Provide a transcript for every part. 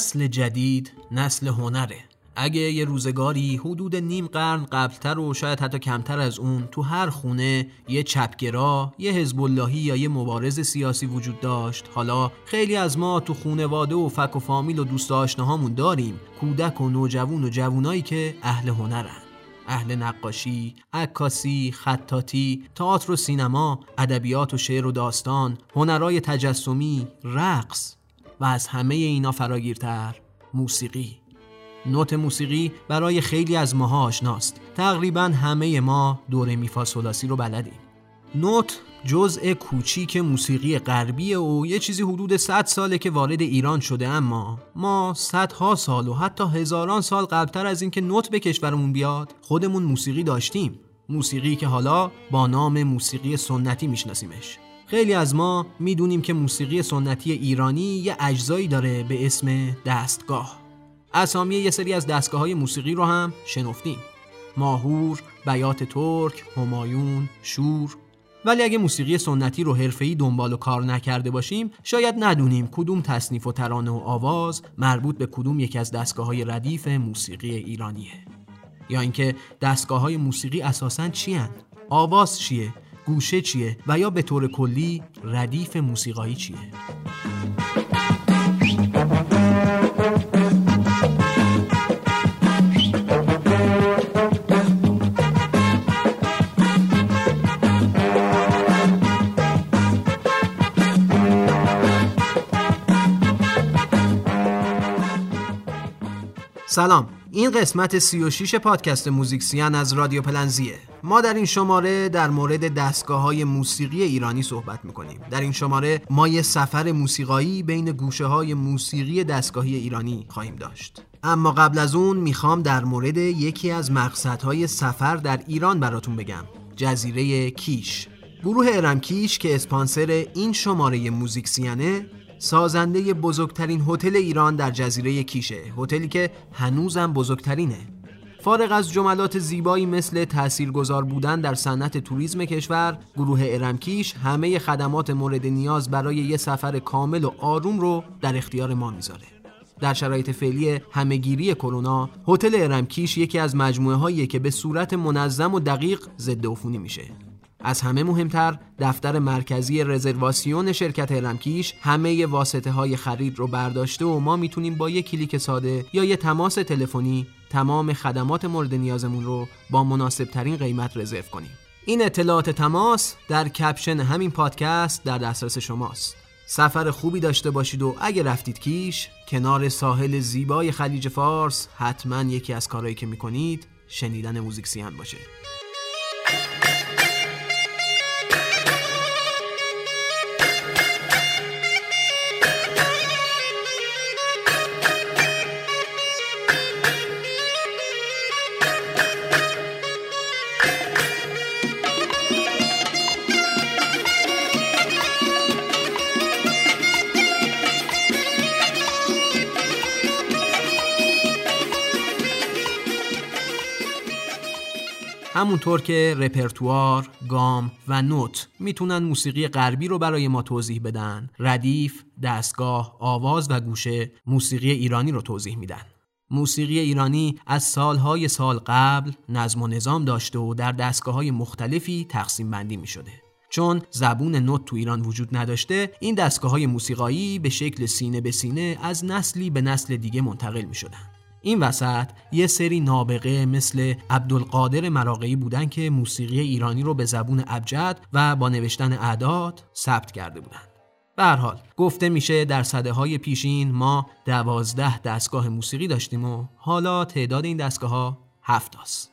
نسل جدید نسل هنره. اگه یه روزگاری حدود نیم قرن قبلتر و شاید حتی کمتر از اون تو هر خونه یه چپگرا، یه حزب یا یه مبارز سیاسی وجود داشت. حالا خیلی از ما تو خونواده و فک و فامیل و دوست آشناهامون داریم. کودک و نوجوون و جوونایی که اهل هنرن. اهل نقاشی، عکاسی، خطاطی، تئاتر و سینما، ادبیات و شعر و داستان، هنرهای تجسمی، رقص. و از همه اینا فراگیرتر. موسیقی. نوت موسیقی برای خیلی از ماها آشناست. تقریبا همه ما دور میفا سولاسی رو بلدیم. نوت جزء کوچیک موسیقی غربی و یه چیزی حدود 100 ساله که وارد ایران شده اما ما صدها سال و حتی هزاران سال قبلتر از اینکه نوت به کشورمون بیاد خودمون موسیقی داشتیم. موسیقی که حالا با نام موسیقی سنتی میشناسیمش. خیلی از ما می‌دونیم که موسیقی سنتی ایرانی یه اجزایی داره به اسم دستگاه اسامی یه سری از دستگاه های موسیقی رو هم شنفتیم ماهور، بیات ترک، همایون، شور ولی اگه موسیقی سنتی رو حرفه‌ای دنبال و کار نکرده باشیم شاید ندونیم کدوم تصنیف و ترانه و آواز مربوط به کدوم یکی از دستگاه های ردیف موسیقی ایرانیه یا اینکه دستگاه های موسیقی اساساً چی؟ آواز چیه؟ گوشه چیه؟ و یا به طور کلی ردیف موسیقایی چیه؟ سلام این قسمت 36 پادکست موزیکسیان از رادیو پلنزیه. ما در این شماره در مورد دستگاه های موسیقی ایرانی صحبت می‌کنیم. در این شماره ما یه سفر موسیقایی بین گوشه های موسیقی دستگاهی ایرانی خواهیم داشت. اما قبل از اون می‌خوام در مورد یکی از مقصدهای سفر در ایران براتون بگم. جزیره کیش. گروه ارمکیش که اسپانسر این شماره موزیکسیانه سازنده بزرگترین هتل ایران در جزیره کیشه هتلی که هنوزم بزرگترینه. فارغ از جملات زیبایی مثل تاثیرگذار بودن در صنعت توریسم کشور گروه ارمکیش همه خدمات مورد نیاز برای یه سفر کامل و آروم رو در اختیار ما می‌ذاره. در شرایط فعلی همهگیری کرونا هتل ارمکیش یکی از مجموعه هایی که به صورت منظم و دقیق ضد عفونی میشه. از همه مهمتر دفتر مرکزی رزرواسیون شرکت هرمکیش همه واسطه های خرید رو برداشته و ما می‌تونیم با یک کلیک ساده یا یه تماس تلفنی تمام خدمات مورد نیازمون رو با مناسب ترین قیمت رزرو کنیم. این اطلاعات تماس در کپشن همین پادکست در دسترس شماست. سفر خوبی داشته باشید و اگه رفتید کیش کنار ساحل زیبای خلیج فارس حتما یکی از کارهایی که می‌کنید شنیدن موزیک سیان باشه. همونطور که رپرتوار، گام و نوت می‌تونن موسیقی غربی رو برای ما توضیح بدن ردیف، دستگاه، آواز و گوشه موسیقی ایرانی رو توضیح میدن موسیقی ایرانی از سالهای سال قبل نظم و نظام داشته و در دستگاه های مختلفی تقسیم بندی می شده. چون زبون نوت تو ایران وجود نداشته این دستگاه های موسیقایی به شکل سینه به سینه از نسلی به نسل دیگه منتقل می شدن. این وسط یه سری نابغه مثل عبدالقادر مراقعی بودن که موسیقی ایرانی رو به زبون ابجد و با نوشتن اعداد ثبت کرده بودن. به حال گفته میشه در صده های پیشین ما دوازده دستگاه موسیقی داشتیم و حالا تعداد این دستگاه ها هفت است.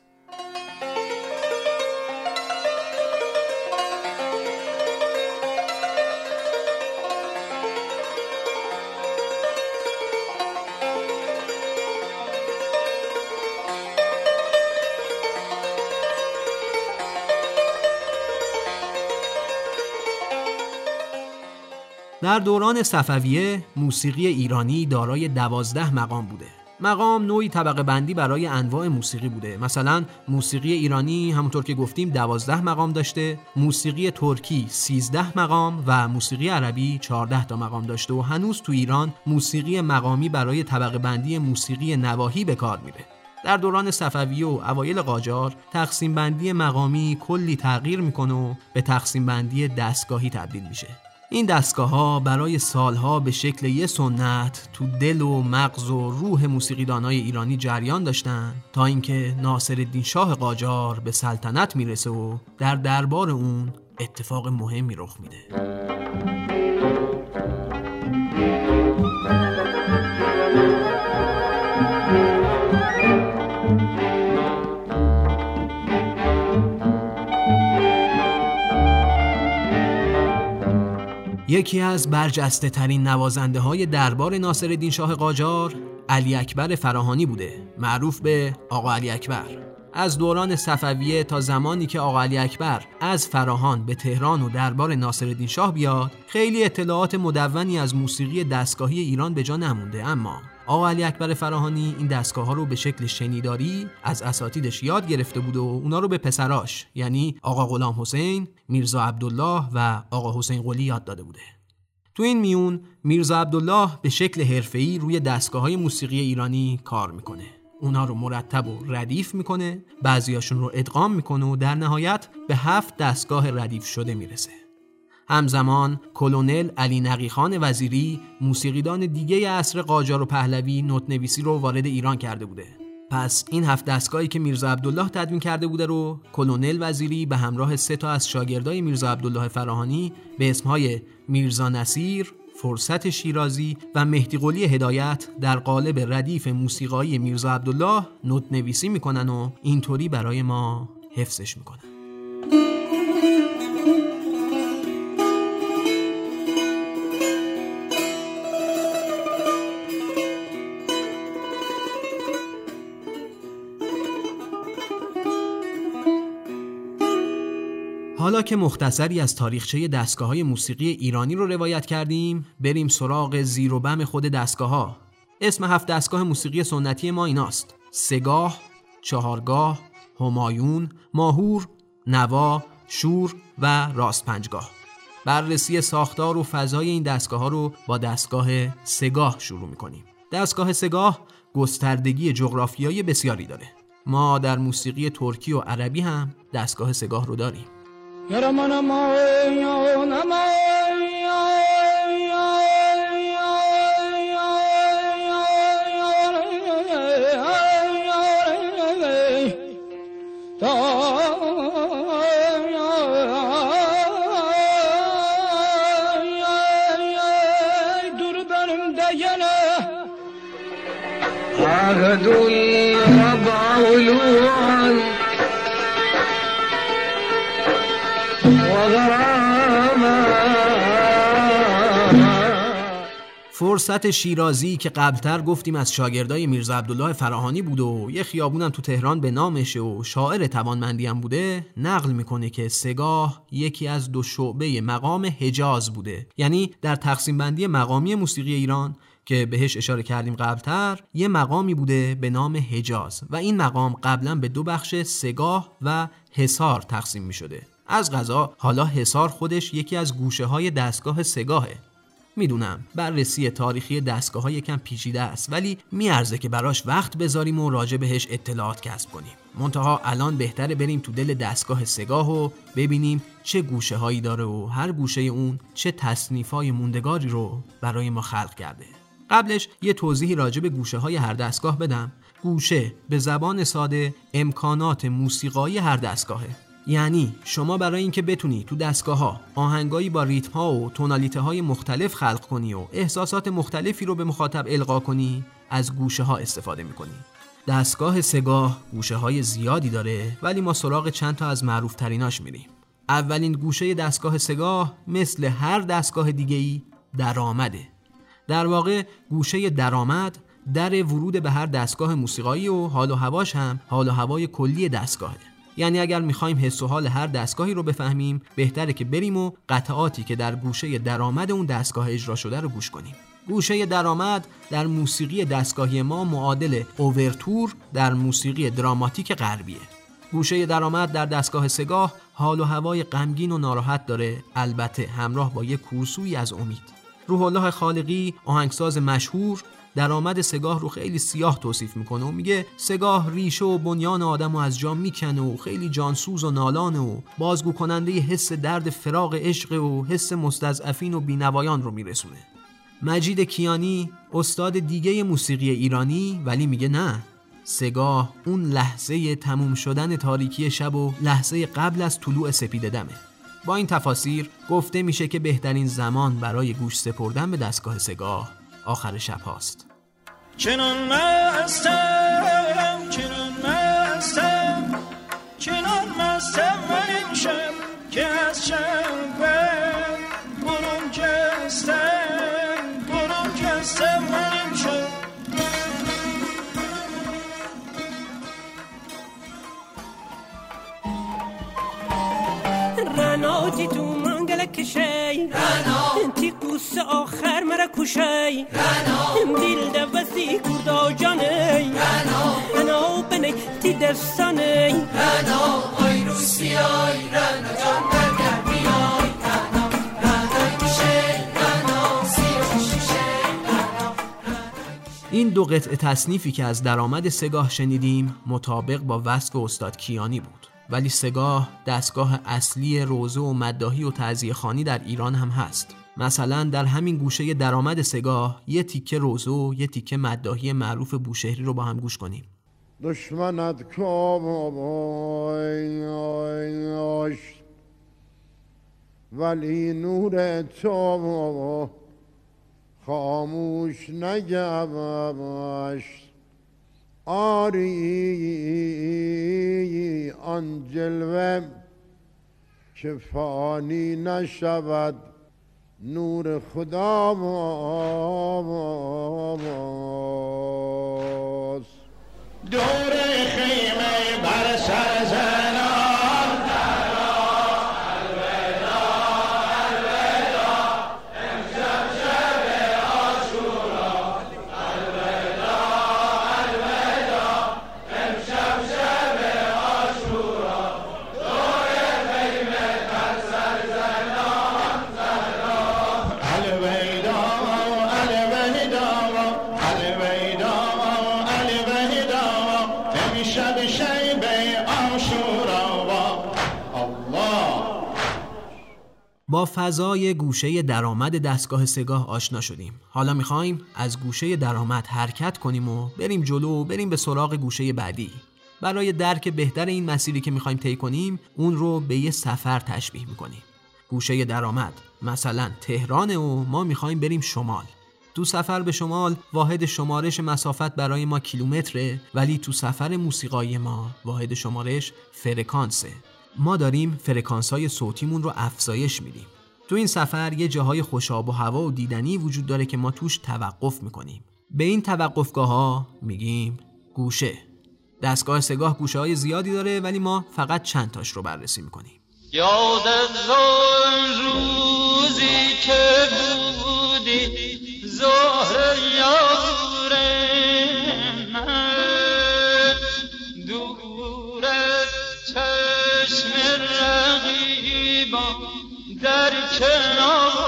در دوران صفویه موسیقی ایرانی دارای دوازده مقام بوده. مقام نوعی طبقه بندی برای انواع موسیقی بوده. مثلا موسیقی ایرانی همونطور که گفتیم دوازده مقام داشته موسیقی ترکی 13 مقام و موسیقی عربی 14 تا مقام داشته و هنوز تو ایران موسیقی مقامی برای طبقه بندی موسیقی نواحی به کار میره. در دوران صفویه و اوایل قاجار تقسیم بندی مقامی کلی تغییر می‌کنه و به تقسیم بندی دستگاهی تبدیل میشه. این دستگاه ها برای سالها به شکل یه سنت تو دل و مغز و روح موسیقیدانای ایرانی جریان داشتن تا اینکه ناصر شاه قاجار به سلطنت می‌رسه و در دربار اون اتفاق مهمی رخ میده. یکی از برجسته ترین نوازنده های دربار ناصر شاه قاجار علی اکبر فراهانی بوده معروف به آقا علی اکبر. از دوران صفویه تا زمانی که آقا علی اکبر از فراهان به تهران و دربار ناصر شاه بیاد خیلی اطلاعات مدونی از موسیقی دستگاهی ایران به جا نمونده اما آقا علی اکبر فراهانی این دستگاه ها رو به شکل شنیداری از اساتیدش یاد گرفته بود و اونا رو به پسراش یعنی آقا غلام حسین، میرزا عبدالله و آقا حسین قلی یاد داده بوده. تو این میون میرزا عبدالله به شکل حرفه‌ای روی دستگاه های موسیقی ایرانی کار می‌کنه. اونا رو مرتب و ردیف می‌کنه، بعضیاشون رو ادغام می‌کنه و در نهایت به هفت دستگاه ردیف شده می‌رسه. همزمان کلونل علی نقیخان وزیری موسیقیدان دیگه عصر قاجار و پهلوی نوتنویسی رو وارد ایران کرده بوده. پس این هفت دستگاهی که میرزا عبدالله تدوین کرده بوده رو کلونل وزیری به همراه سه تا از شاگردای میرزا عبدالله فراهانی به اسمهای میرزا نصیر، فرصت شیرازی و مهدی قلی هدایت در قالب ردیف موسیقایی میرزا عبدالله نوت نویسی می‌کنن و اینطوری برای ما حفظش می‌کنن. که مختصری از تاریخچه دستگاه های موسیقی ایرانی رو روایت کردیم بریم سراغ زیر و بم خود دستگاه ها اسم هفت دستگاه موسیقی سنتی ما ایناست. سگاه، چهارگاه، همایون، ماهور، نوا، شور و راست پنجگاه بررسی ساختار و فضای این دستگاه ها رو با دستگاه سگاه شروع می‌کنیم. دستگاه سگاه گستردگی جغرافیایی بسیاری داره. ما در موسیقی ترکی و عربی هم دستگاه سگاه رو داریم. Yaraman aman aman aman Dur benimde gene Ah dünya فرصت شیرازی که قبلتر گفتیم از شاگردای میرزا عبدالله فراهانی بود و یه خیابونم تو تهران به نامشه و شاعر توانمندی هم بوده نقل می‌کنه که سگاه یکی از دو شعبه مقام حجاز بوده. یعنی در تقسیم بندی مقامی موسیقی ایران که بهش اشاره کردیم قبلتر یه مقامی بوده به نام حجاز و این مقام قبلا به دو بخش سگاه و حصار تقسیم می شده از غذا حالا حصار خودش یکی از گوشه های دستگاه سگاهه. می‌دونم بررسی تاریخی دستگاه های یکم پیچیده است ولی میارزه که براش وقت بذاریم و راجع بهش اطلاعات کسب کنیم. منتها الان بهتره بریم تو دل دستگاه سگاه و ببینیم چه گوشه هایی داره و هر گوشه اون چه تصنیف های موندگاری رو برای ما خلق کرده. قبلش یه توضیحی راجع به گوشه های هر دستگاه بدم. گوشه به زبان ساده امکانات موسیقایی هر دستگاهه. یعنی شما برای اینکه بتونی تو دستگاه ها آهنگایی با ریتم ها و تونالیته های مختلف خلق کنی و احساسات مختلفی رو به مخاطب القا کنی از گوشه ها استفاده می‌کنی. دستگاه سگاه گوشه های زیادی داره ولی ما سراغ چند تا از معروف تریناش میریم. اولین گوشه دستگاه سگاه مثل هر دستگاه دیگه ای درآمده. در واقع گوشه درآمد در ورود به هر دستگاه موسیقایی و حال و هواش هم حال و هوای کلی دستگاهه. یعنی اگر می‌خوایم حس و حال هر دستگاهی رو بفهمیم بهتره که بریم و قطعاتی که در گوشه درآمد اون دستگاه اجرا شده رو گوش کنیم. گوشه درآمد در موسیقی دستگاهی ما معادل اوورتور در موسیقی دراماتیک غربیه. گوشه درآمد در دستگاه سگاه حال و هوای غمگین و ناراحت داره البته همراه با یک کورسوی از امید. روح الله خالقی آهنگساز مشهور درآمد سگاه رو خیلی سیاه توصیف می‌کنه و میگه سگاه ریشه و بنیان آدم و از جا می‌کنه و خیلی جانسوز و نالانه و بازگو کننده حس درد فراق عشق و حس مستضعفین و بینوایان رو میرسونه. مجید کیانی استاد دیگه موسیقی ایرانی ولی میگه نه. سگاه اون لحظه تموم شدن تاریکی شب و لحظه قبل از طلوع سپید دمه. با این تفاسیر گفته میشه که بهترین زمان برای گوش سپردن به دستگاه سگاه آخر شب هاست. چنان مستم چنان مستم چنان مستم من این شب که از شب برون کستم برون کستم من این شب. رناتی تو منگل کشی. رنا آخر مرا کشی رنا دیل دوستی کردا جانی رنا رنا بنی تی دستانی رنا آی روسیای رنا جان برگر بیای رنا رنا کشی رنا این دو قطع تصنیفی که از درآمد سگاه شنیدیم مطابق با وصف استاد کیانی بود. ولی سگاه دستگاه اصلی روزه و مداهی و تعذیه خانی در ایران هم هست. مثلا در همین گوشه درآمد سگاه یه تیکه روزه و یه تیکه مداهی معروف بوشهری رو با هم گوش کنیم. دشمنت کاش ولی نور تو خاموش نگذشت آری آن جلوه که فانی نشود. نور خدا باست دور خیمه بر سر زنان با فضای گوشه درآمد دستگاه سگاه آشنا شدیم. حالا می‌خوایم از گوشه درآمد حرکت کنیم و بریم جلو و بریم به سراغ گوشه بعدی. برای درک بهتر این مسیری که می‌خوایم طی کنیم اون رو به یه سفر تشبیه می‌کنیم. گوشه درآمد مثلا تهرانه و ما می‌خوایم بریم شمال. تو سفر به شمال واحد شمارش مسافت برای ما کیلومتره ولی تو سفر موسیقایی ما واحد شمارش فرکانسه. ما داریم فرکانس های صوتیمون رو افزایش میدیم. تو این سفر یه جاهای خوشاب و هوا و دیدنی وجود داره که ما توش توقف می‌کنیم. به این توقفگاه ها میگیم گوشه. دستگاه سگاه گوشه های زیادی داره ولی ما فقط چند تاش رو بررسی می‌کنیم. یاد روزی که بودی زهر یار در کنار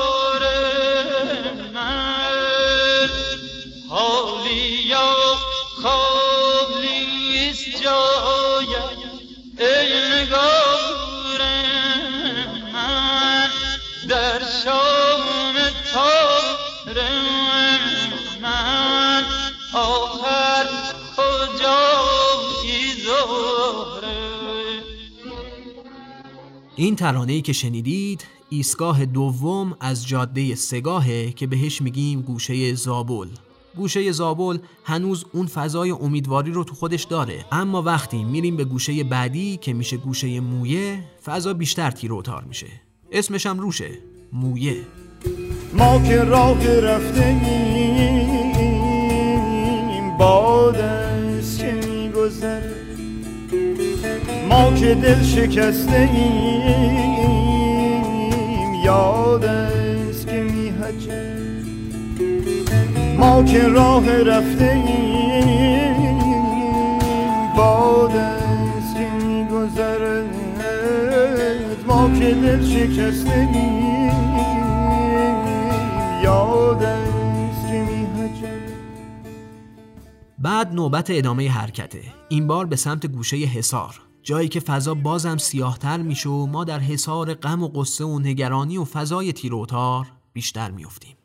این ترانه‌ای که شنیدید ایستگاه دوم از جاده سگاهه که بهش میگیم گوشه زابل. گوشه زابل هنوز اون فضای امیدواری رو تو خودش داره. اما وقتی میریم به گوشه بعدی که میشه گوشه مویه فضا بیشتر تار میشه. اسمش هم روشه. مویه. ما که راه رفته ایم باد است که میگذره. ما که دل شکسته ایم یاد است که میهجه ما که راه رفته ایم باد است که میگذرد ما که دل شکسته ایم یاد است که بعد نوبت ادامه حرکته. این بار به سمت گوشه حصار. جایی که فضا بازم سیاهتر میشه و ما در حصار غم و قصه و نگرانی و فضای تیروتار بیشتر میفتیم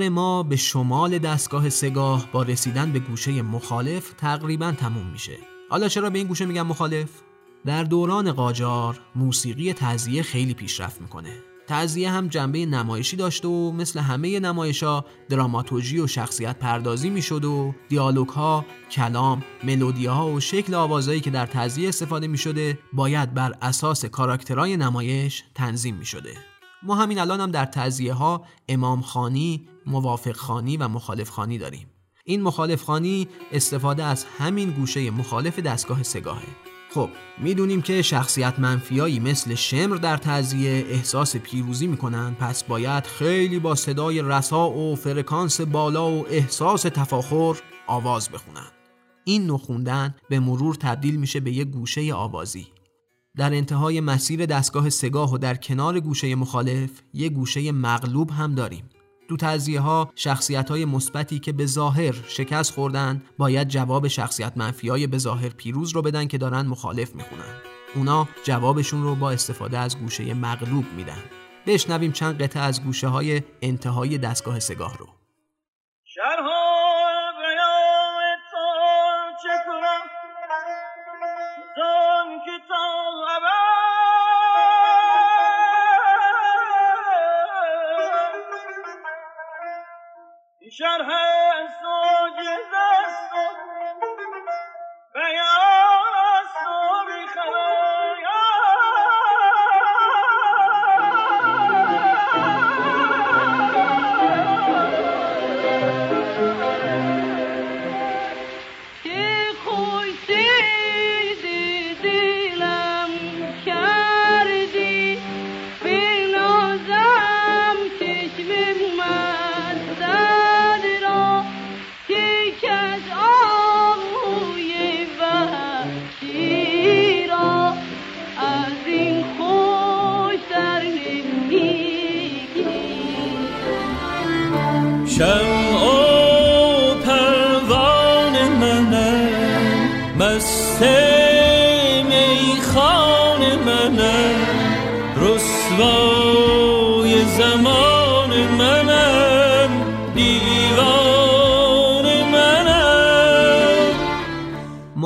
سفر ما به شمال دستگاه سگاه با رسیدن به گوشه مخالف تقریبا تموم میشه. حالا چرا به این گوشه میگم مخالف؟ در دوران قاجار موسیقی تعذیه خیلی پیشرفت می‌کنه. تعذیه هم جنبه نمایشی داشته و مثل همه نمایشا دراماتورژی و شخصیت پردازی می‌شد و دیالوگ ها، کلام، ملودی ها و شکل آوازهایی که در تعذیه استفاده می‌شده باید بر اساس کاراکترهای نمایش تنظیم می‌شده. ما همین الان هم در تعذیه ها امام خانی، موافق خانی و مخالف خانی داریم. این مخالف خانی استفاده از همین گوشه مخالف دستگاه سگاهه. خب می‌دونیم که شخصیت منفیایی مثل شمر در تعذیه احساس پیروزی می‌کنن پس باید خیلی با صدای رسا و فرکانس بالا و احساس تفاخر آواز بخونن. این نخوندن به مرور تبدیل میشه به یک گوشه آوازی در انتهای مسیر دستگاه سگاه و در کنار گوشه مخالف یه گوشه مغلوب هم داریم تو تعذیه ها شخصیت های مثبتی که به ظاهر شکست خوردن باید جواب شخصیت منفی های به ظاهر پیروز رو بدن که دارن مخالف می‌خونن. اونا جوابشون رو با استفاده از گوشه مغلوب میدن. بشنویم چند قطعه از گوشه های انتهای دستگاه سگاه رو.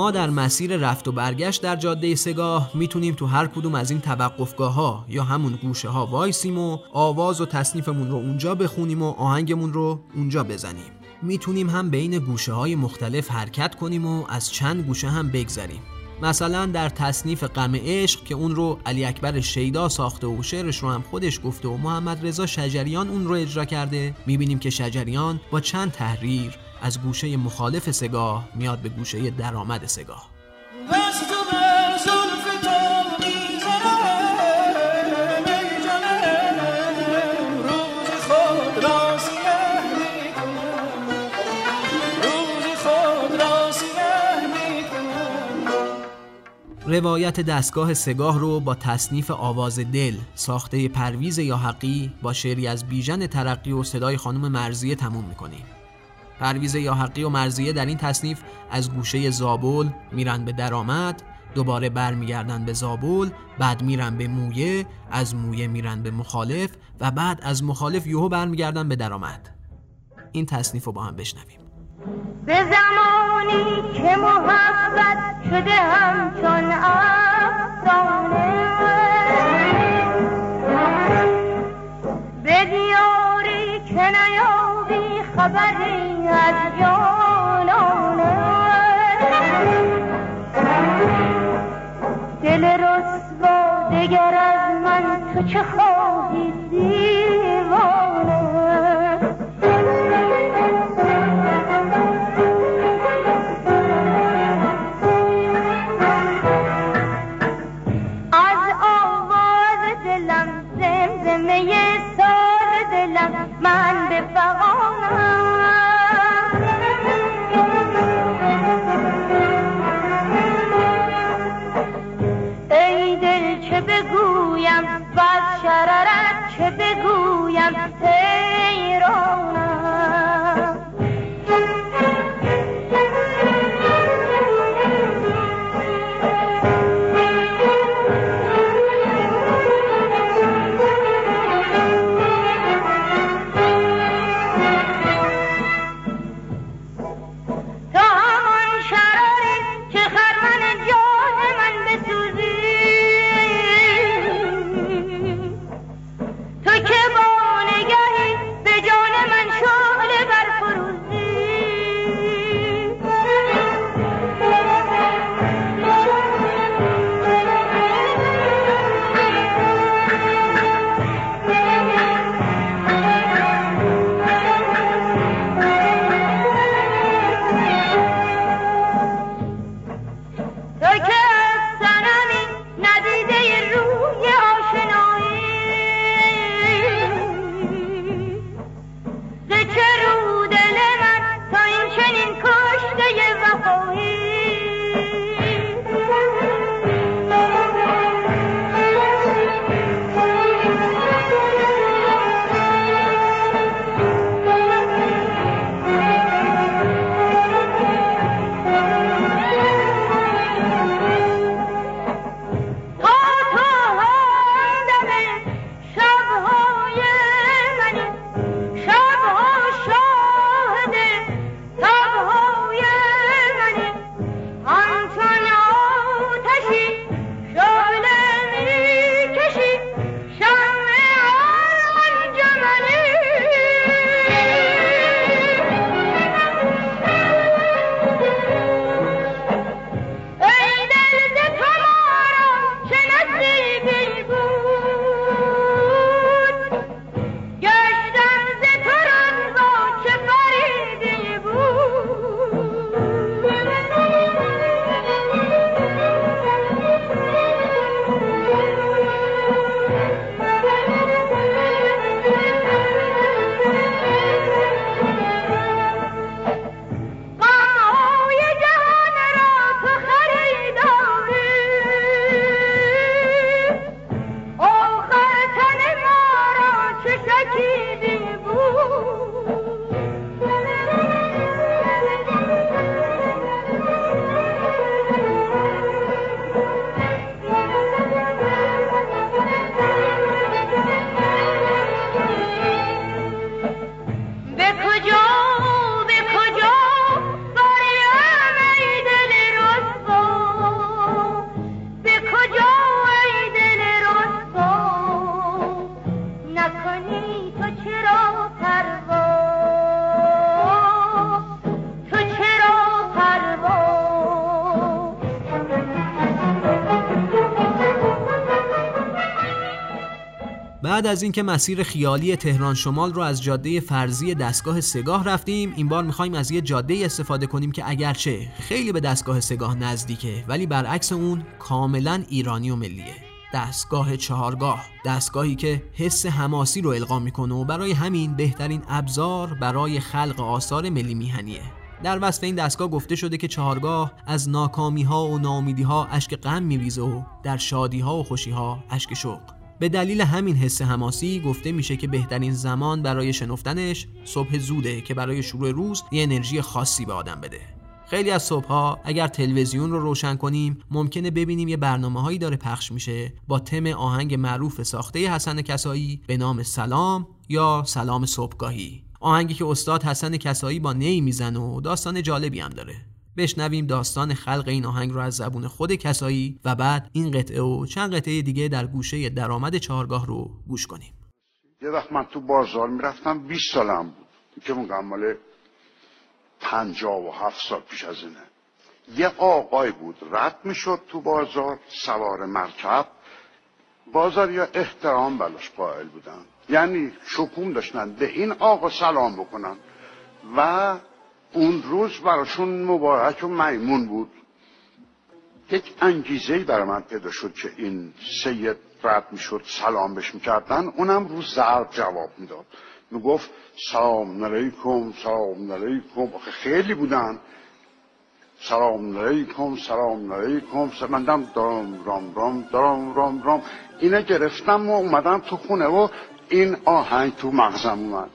ما در مسیر رفت و برگشت در جاده سگاه می‌تونیم تو هر کدوم از این توقفگاه ها یا همون گوشه ها وایسیم و آواز و تصنیفمون رو اونجا بخونیم و آهنگمون رو اونجا بزنیم. می‌تونیم هم بین گوشه های مختلف حرکت کنیم و از چند گوشه هم بگذریم. مثلا در تصنیف غم عشق که اون رو علی اکبر شیدا ساخته و شعرش رو هم خودش گفته و محمد رضا شجریان اون رو اجرا کرده می‌بینیم که شجریان با چند تحریر از گوشه مخالف سگاه میاد به گوشه درآمد سگاه. روایت دستگاه سگاه رو با تصنیف آواز دل ساخته پرویز یا حقی با شعری از بیژن ترقی و صدای خانم مرزیه تموم می‌کنیم. پرویز یا حقی و مرزیه در این تصنیف از گوشه زابل میرن به درآمد دوباره برمیگردن به زابل بعد میرن به مویه از مویه میرن به مخالف و بعد از مخالف یهو برمیگردن به درآمد. این تصنیف رو با هم بشنویم. به جوانی که محبت شده همچون افتانه به دیاری که نیابی خبری از جانانه. دل رسوا دگر از من تو چه خواهی؟ چه بگویم؟ از شررت چه بگویم؟ حیرانم بعد از اینکه مسیر خیالی تهران شمال رو از جاده فرضی دستگاه سگاه رفتیم این بار می‌خوایم از یه جاده استفاده کنیم که اگرچه خیلی به دستگاه سگاه نزدیکه ولی برعکس اون کاملا ایرانی و ملیه. دستگاه چهارگاه دستگاهی که حس حماسی رو القا می‌کنه و برای همین بهترین ابزار برای خلق آثار ملی میهنیه. در وصف این دستگاه گفته شده که چهارگاه از ناکامی ها و ناامیدی ها اشک غم میریزه و در شادی ها و خوشی ها اشک شوق. به دلیل همین حس حماسی گفته میشه که بهترین زمان برای شنفتنش صبح زوده که برای شروع روز یه انرژی خاصی به آدم بده. خیلی از صبحها اگر تلویزیون رو روشن کنیم ممکنه ببینیم یه برنامه هایی داره پخش میشه با تم آهنگ معروف ساخته حسن کسایی به نام سلام یا سلام صبحگاهی. آهنگی که استاد حسن کسایی با نی می‌زنه و داستان جالبی هم داره. بشنویم داستان خلق این آهنگ رو از زبون خود کسایی و بعد این قطعه و چند قطعه دیگه در گوشه درآمد چهارگاه رو گوش کنیم. یه وقت من تو بازار می‌رفتم 20 سالم بود. که اون مال پنجاه و هفت سال پیش از اینه. یه آقای بود رد می‌شد تو بازار سوار مرکب. بازاریا احترام بلاش قائل بودن. یعنی شکوم داشتن به این آقا سلام بکنن. و اون روز براشون مبارک و میمون بود. یک انگیزه برای من پیدا شد که این سید رد می‌شد سلام بهش می‌کردن. اونم رو ضرب جواب می‌داد. می‌گفت سلام علیکم سلام علیکم. خیلی بودن. سلام علیکم سلام علیکم. مندم دارم رام رام دارم رام رام. اینه گرفتم و اومدم تو خونه و این آهنگ تو مغزم اومد.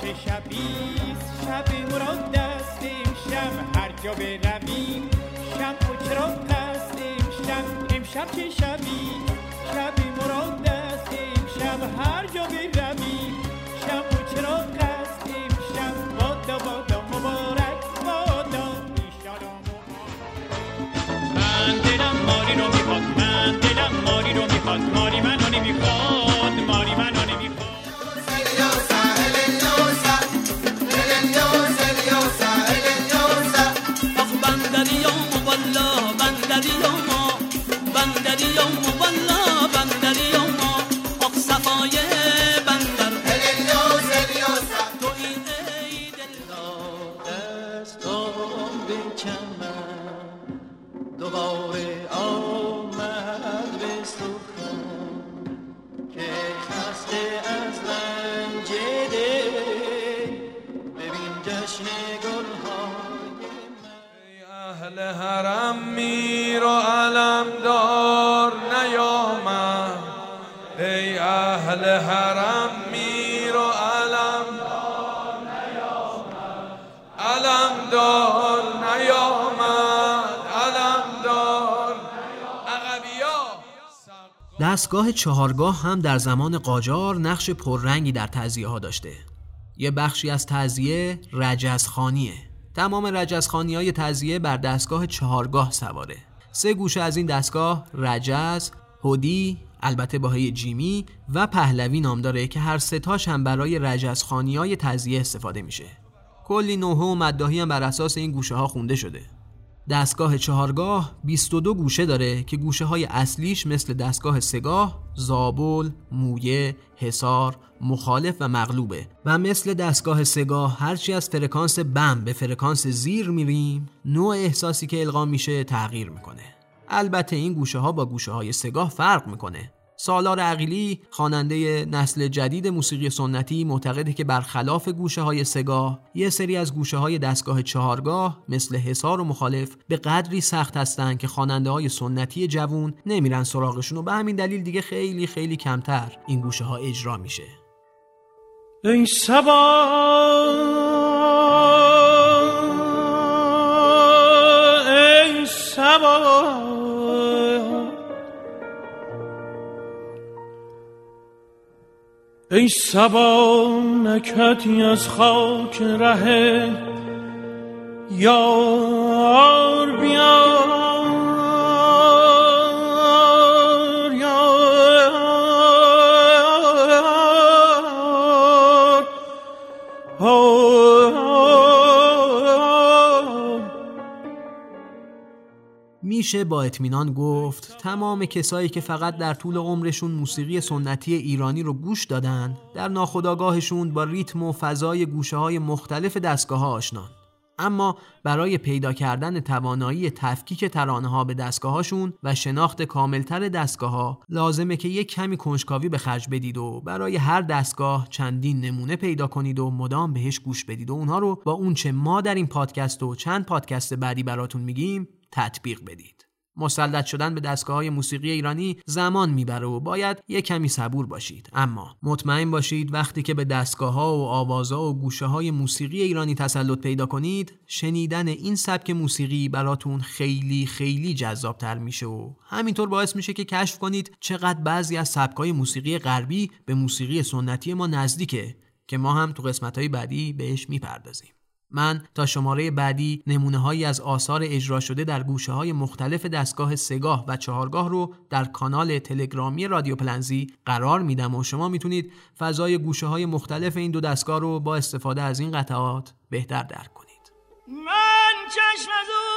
چه شبیست شب مراد دست امشب. هر جا برویم شم و چراغ قصد امشب. امشب چه شبی؟ جشن گلهای اهل حرم میر و علم دار نیامد. ای اهل حرم میر و علم دار نیامد. علم دار نیامد. علم دار دستگاه چهارگاه هم در زمان قاجار نقش پررنگی در تعذیه ها داشته. یه بخشی از تعذیه رجزخانیه. تمام رجزخانی های تعذیه بر دستگاه چهارگاه سواره. سه گوشه از این دستگاه رجز، هودی، البته با هی جیمی و پهلوی نام داره که هر ستاش هم برای رجزخانی های تعذیه استفاده میشه. کلی نوحه و مداهی هم بر اساس این گوشه ها خونده شده. دستگاه چهارگاه 22 گوشه داره که گوشه های اصلیش مثل دستگاه سگاه، زابل، مویه، حصار، مخالف و مغلوبه. و مثل دستگاه سگاه هرچی از فرکانس بم به فرکانس زیر میریم نوع احساسی که القا میشه تغییر می‌کنه. البته این گوشه ها با گوشه های سگاه فرق می‌کنه. سالار عقیلی خواننده نسل جدید موسیقی سنتی معتقده که برخلاف گوشه های سگاه یه سری از گوشه های دستگاه چهارگاه مثل حصار و مخالف به قدری سخت هستند که خواننده های سنتی جوون نمیرن سراغشون و به همین دلیل دیگه خیلی خیلی کمتر این گوشه ها اجرا میشه. ای سبا ای سبا. ای سبا نکتی از خاک ره یار بیار میشه با اطمینان گفت تمام کسایی که فقط در طول عمرشون موسیقی سنتی ایرانی رو گوش دادن در ناخودآگاهشون با ریتم و فضای گوشه های مختلف دستگاه ها آشنان. اما برای پیدا کردن توانایی تفکیک ترانه ها به دستگاه هاشون و شناخت کاملتر دستگاه ها لازمه که یک کمی کنجکاوی به خرج بدید و برای هر دستگاه چندین نمونه پیدا کنید و مدام بهش گوش بدید. و اونها رو با اونچه ما در این پادکست و چند پادکست بعدی براتون میگیم تطبیق بدید. مسلط شدن به دستگاه های موسیقی ایرانی زمان می‌بره و باید یه کمی صبور باشید. اما مطمئن باشید وقتی که به دستگاه ها و آوازها و گوشه های موسیقی ایرانی تسلط پیدا کنید شنیدن این سبک موسیقی براتون خیلی خیلی جذابتر میشه و همینطور باعث میشه که کشف کنید چقدر بعضی از سبک های موسیقی غربی به موسیقی سنتی ما نزدیکه که ما هم تو قسمت های بعدی بهش می‌پردازیم. من تا شماره بعدی نمونه هایی از آثار اجرا شده در گوشه های مختلف دستگاه سگاه و چهارگاه رو در کانال تلگرامی رادیو پلنزی قرار میدم و شما می‌تونید فضای گوشه های مختلف این دو دستگاه رو با استفاده از این قطعات بهتر درک کنید. من چشم از او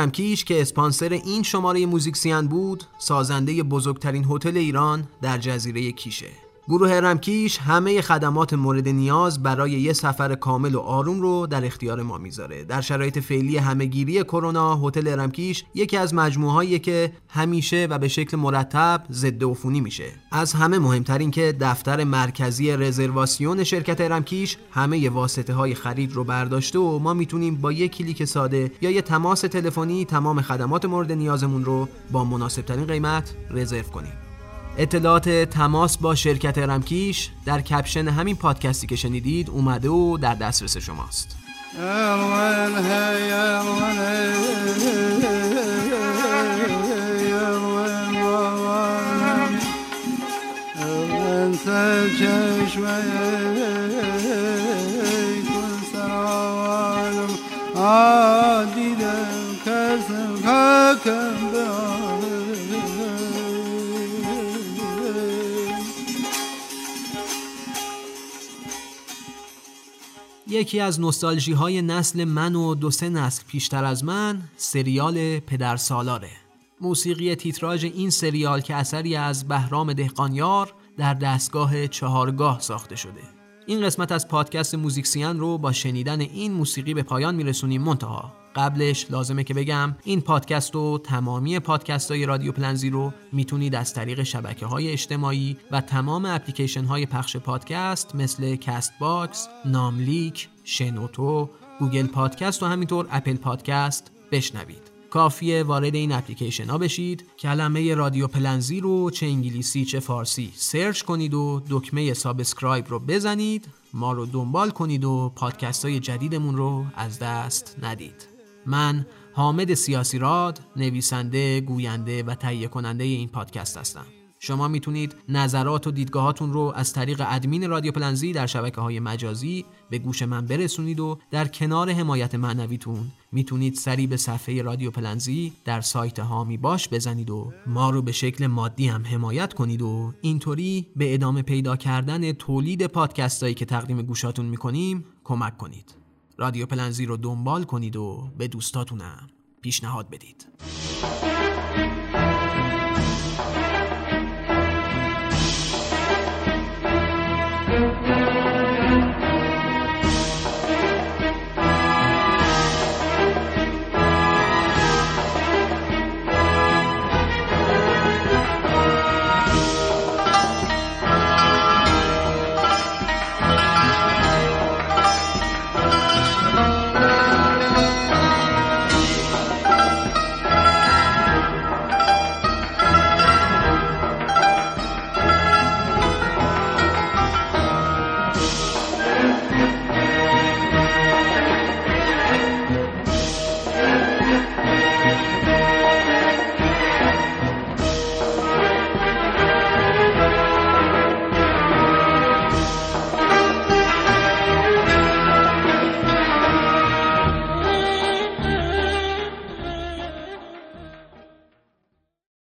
گروه ارمکیش که اسپانسر این شماره موزیکسیان بود سازنده بزرگترین هتل ایران در جزیره کیشه. گروه ارمکیش همه خدمات مورد نیاز برای یه سفر کامل و آروم رو در اختیار ما می‌ذاره. در شرایط فعلی همهگیری کرونا هتل ارمکیش یکی از مجموعهایی که همیشه و به شکل مرتب ضد عفونی میشه. از همه مهمتر این که دفتر مرکزی رزرواسیون شرکت ارمکیش همه واسطه های خرید رو برداشته و ما می‌تونیم با یک کلیک ساده یا یه تماس تلفنی تمام خدمات مورد نیازمون رو با مناسب ترین قیمت رزرو کنیم. اطلاعات تماس با شرکت رمکیش در کپشن همین پادکستی که شنیدید اومده و در دسترس شماست. دیدم یکی از نوستالژی های نسل من و دو سه نسل پیشتر از من سریال پدر سالاره. موسیقی تیتراژ این سریال که اثری از بهرام دهقانیار در دستگاه چهارگاه ساخته شده. این قسمت از پادکست موزیکسیان رو با شنیدن این موسیقی به پایان میرسونیم منتها. قبلش لازمه که بگم این پادکست و تمامی پادکست های رادیو پلنزی رو می‌تونید از طریق شبکه های اجتماعی و تمام اپلیکیشن های پخش پادکست مثل Castbox، ناملیک، شنوتو، Google Podcast و همینطور Apple Podcast بشنوید. کافیه وارد این اپلیکیشن ها بشید کلمه رادیو پلنزی رو چه انگلیسی چه فارسی search کنید و دکمه subscribe رو بزنید ما رو دنبال کنید و پادکست های جدیدمون رو از دست ندید من حامد سیاسی راد نویسنده گوینده و تهیه کننده این پادکست هستم. شما می‌تونید نظرات و دیدگاهاتون رو از طریق ادمین رادیو پلنزی در شبکه های مجازی به گوش من برسونید و در کنار حمایت معنویتون می‌تونید سری به صفحه رادیو پلنزی در سایت هامی باش بزنید و ما رو به شکل مادی هم حمایت کنید و اینطوری به ادامه پیدا کردن تولید پادکست هایی که تقدیم گوشاتون می‌کنیم کمک کنید. رادیو پلنزی رو دنبال کنید و به دوستاتونم پیشنهاد بدید.